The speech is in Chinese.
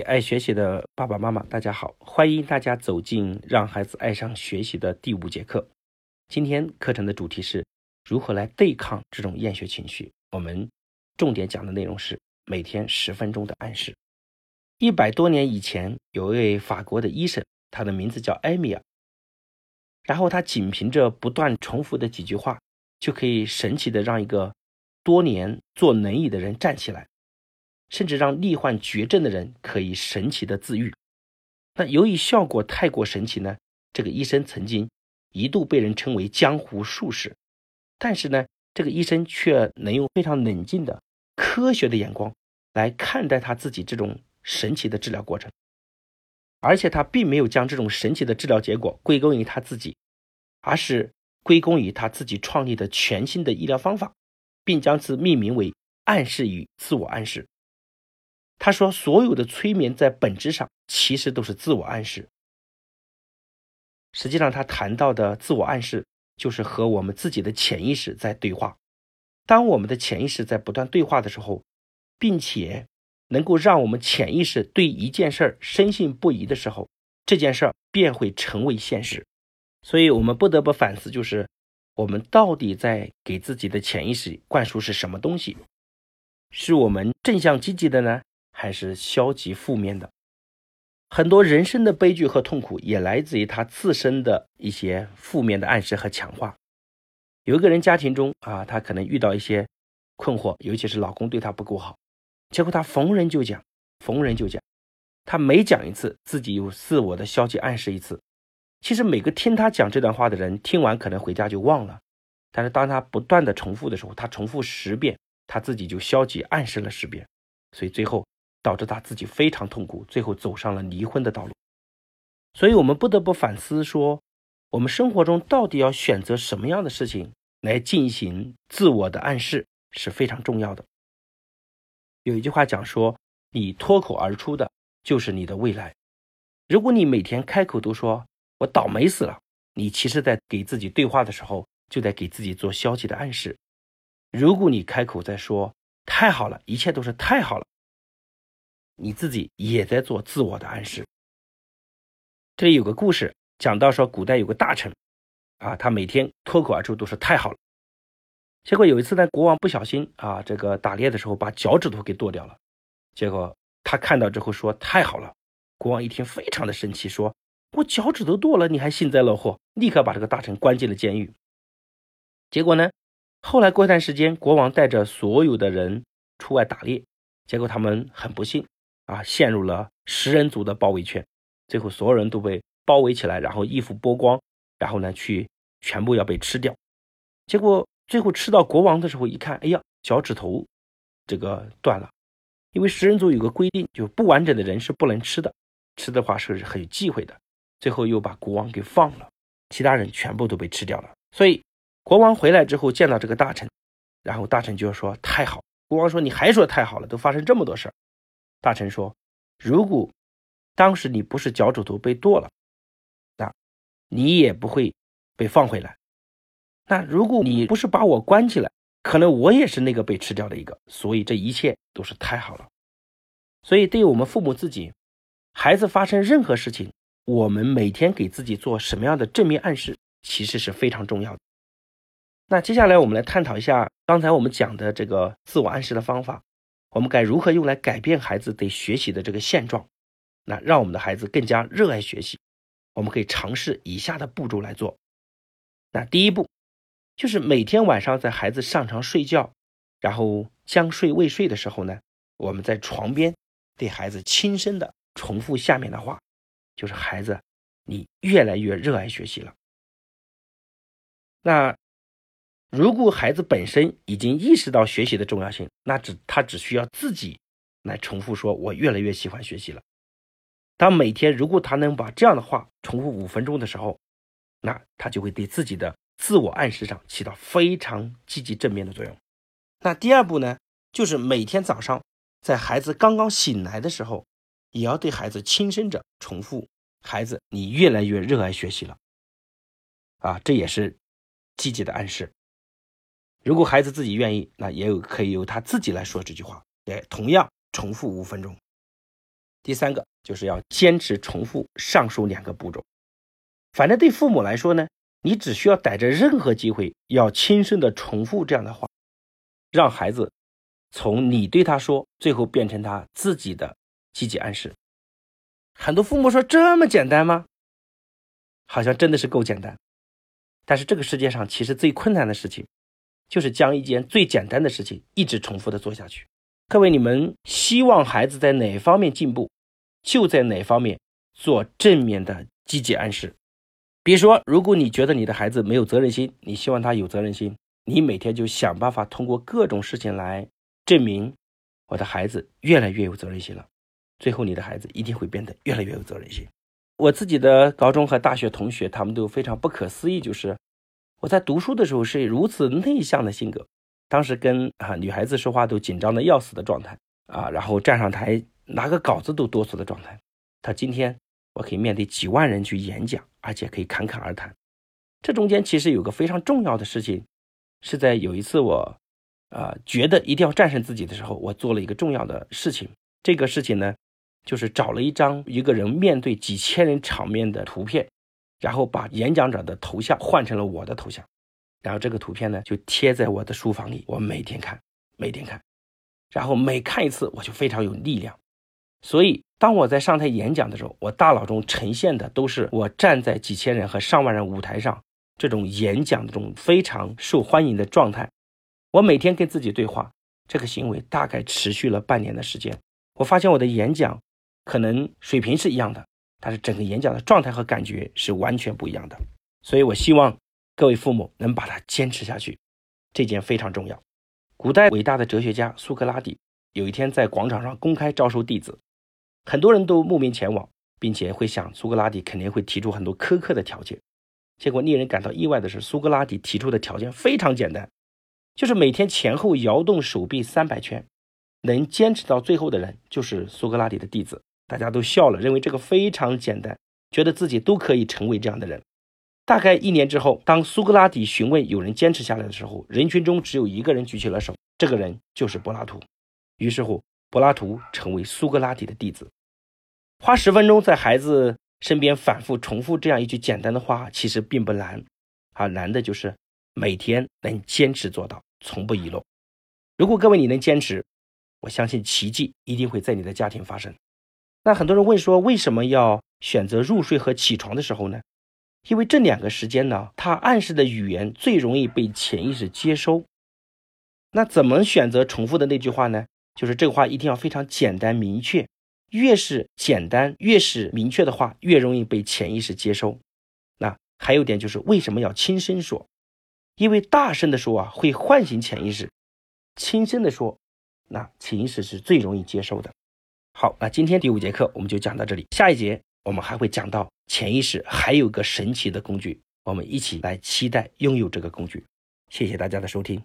爱学习的爸爸妈妈，大家好！欢迎大家走进《让孩子爱上学习》的第五节课。今天课程的主题是如何来对抗这种厌学情绪。我们重点讲的内容是每天十分钟的暗示。一百多年以前，有一位法国的医生，他的名字叫埃米尔。然后他仅凭着不断重复的几句话，就可以神奇的让一个多年坐轮椅的人站起来。甚至让罹患绝症的人可以神奇的自愈。那由于效果太过神奇呢，这个医生曾经一度被人称为江湖术士。但是呢，这个医生却能用非常冷静的科学的眼光来看待他自己这种神奇的治疗过程，而且他并没有将这种神奇的治疗结果归功于他自己，而是归功于他自己创立的全新的医疗方法，并将此命名为暗示与自我暗示。他说：“所有的催眠在本质上其实都是自我暗示。实际上，他谈到的自我暗示就是和我们自己的潜意识在对话。当我们的潜意识在不断对话的时候，并且能够让我们潜意识对一件事儿深信不疑的时候，这件事儿便会成为现实。所以，我们不得不反思，就是我们到底在给自己的潜意识灌输是什么东西？是我们正向积极的呢？”还是消极负面的，很多人生的悲剧和痛苦也来自于他自身的一些负面的暗示和强化。有一个人家庭中啊，他可能遇到一些困惑，尤其是老公对他不够好，结果他逢人就讲，逢人就讲，他每讲一次，自己又自我的消极暗示一次。其实每个听他讲这段话的人，听完可能回家就忘了，但是当他不断的重复的时候，他重复十遍，他自己就消极暗示了十遍，所以最后。导致他自己非常痛苦，最后走上了离婚的道路。所以，我们不得不反思说，我们生活中到底要选择什么样的事情来进行自我的暗示是非常重要的。有一句话讲说，你脱口而出的就是你的未来。如果你每天开口都说“我倒霉死了”，你其实在给自己对话的时候，就在给自己做消极的暗示。如果你开口在说“太好了，一切都是太好了”，你自己也在做自我的暗示。这里有个故事，讲到说，古代有个大臣，啊，他每天脱口而出都是太好了。结果有一次呢，国王不小心啊，这个打猎的时候把脚趾头给剁掉了。结果他看到之后说太好了。国王一听非常的生气，说我脚趾头剁了，你还幸灾乐祸，立刻把这个大臣关进了监狱。结果呢，后来过一段时间，国王带着所有的人出外打猎，结果他们很不幸。啊，陷入了食人族的包围圈，最后所有人都被包围起来，然后衣服剥光，然后呢去全部要被吃掉。结果最后吃到国王的时候，一看，哎呀，脚趾头这个断了，因为食人族有个规定，就不完整的人是不能吃的，吃的话是很忌讳的。最后又把国王给放了，其他人全部都被吃掉了。所以国王回来之后见到这个大臣，然后大臣就说太好。国王说你还说太好了，都发生这么多事儿。大臣说：“如果当时你不是脚趾头被剁了，那你也不会被放回来。那如果你不是把我关起来，可能我也是那个被吃掉的一个。所以这一切都是太好了。所以对于我们父母自己，孩子发生任何事情，我们每天给自己做什么样的正面暗示，其实是非常重要的。那接下来我们来探讨一下刚才我们讲的这个自我暗示的方法。”我们该如何用来改变孩子对学习的这个现状？那让我们的孩子更加热爱学习。我们可以尝试以下的步骤来做。那第一步就是每天晚上在孩子上床睡觉，然后将睡未睡的时候呢，我们在床边对孩子轻声的重复下面的话，就是孩子，你越来越热爱学习了。那。如果孩子本身已经意识到学习的重要性，那只他只需要自己来重复说：“我越来越喜欢学习了。”当每天如果他能把这样的话重复五分钟的时候，那他就会对自己的自我暗示上起到非常积极正面的作用。那第二步呢，就是每天早上在孩子刚刚醒来的时候，也要对孩子轻声着重复：“孩子，你越来越热爱学习了。”啊，这也是积极的暗示。如果孩子自己愿意，那也有可以由他自己来说这句话，也同样重复五分钟。第三个就是要坚持重复上述两个步骤。反正对父母来说呢，你只需要逮着任何机会，要轻声的重复这样的话，让孩子从你对他说，最后变成他自己的积极暗示。很多父母说这么简单吗？好像真的是够简单。但是这个世界上其实最困难的事情，就是将一件最简单的事情一直重复的做下去。各位，你们希望孩子在哪方面进步，就在哪方面做正面的积极暗示。比如说，如果你觉得你的孩子没有责任心，你希望他有责任心，你每天就想办法通过各种事情来证明我的孩子越来越有责任心了。最后，你的孩子一定会变得越来越有责任心。我自己的高中和大学同学，他们都非常不可思议，就是我在读书的时候是如此内向的性格，当时跟啊女孩子说话都紧张的要死的状态啊，然后站上台拿个稿子都哆嗦的状态。他今天我可以面对几万人去演讲，而且可以侃侃而谈。这中间其实有个非常重要的事情，是在有一次我啊觉得一定要战胜自己的时候，我做了一个重要的事情。这个事情呢。就是找了一张一个人面对几千人场面的图片，然后把演讲者的头像换成了我的头像，然后这个图片呢就贴在我的书房里，我每天看，每天看，然后每看一次我就非常有力量。所以当我在上台演讲的时候，我大脑中呈现的都是我站在几千人和上万人舞台上这种演讲的这种非常受欢迎的状态。我每天跟自己对话，这个行为大概持续了半年的时间，我发现我的演讲。可能水平是一样的，但是整个演讲的状态和感觉是完全不一样的。所以我希望各位父母能把它坚持下去，这件非常重要。古代伟大的哲学家苏格拉底有一天在广场上公开招收弟子，很多人都慕名前往，并且会想苏格拉底肯定会提出很多苛刻的条件。结果令人感到意外的是，苏格拉底提出的条件非常简单，就是每天前后摇动手臂三百圈，能坚持到最后的人就是苏格拉底的弟子。大家都笑了，认为这个非常简单，觉得自己都可以成为这样的人。大概一年之后，当苏格拉底询问有人坚持下来的时候，人群中只有一个人举起了手，这个人就是柏拉图。于是乎，柏拉图成为苏格拉底的弟子。花十分钟在孩子身边反复重复这样一句简单的话，其实并不难，而难的就是每天能坚持做到，从不遗漏。如果各位你能坚持，我相信奇迹一定会在你的家庭发生。那很多人问说，为什么要选择入睡和起床的时候呢？因为这两个时间呢，它暗示的语言最容易被潜意识接收。那怎么选择重复的那句话呢？就是这个话一定要非常简单明确，越是简单越是明确的话，越容易被潜意识接收。那还有点就是为什么要轻声说？因为大声的说啊，会唤醒潜意识；轻声的说，那潜意识是最容易接受的。好，那今天第五节课我们就讲到这里。下一节我们还会讲到潜意识还有个神奇的工具，我们一起来期待拥有这个工具。谢谢大家的收听。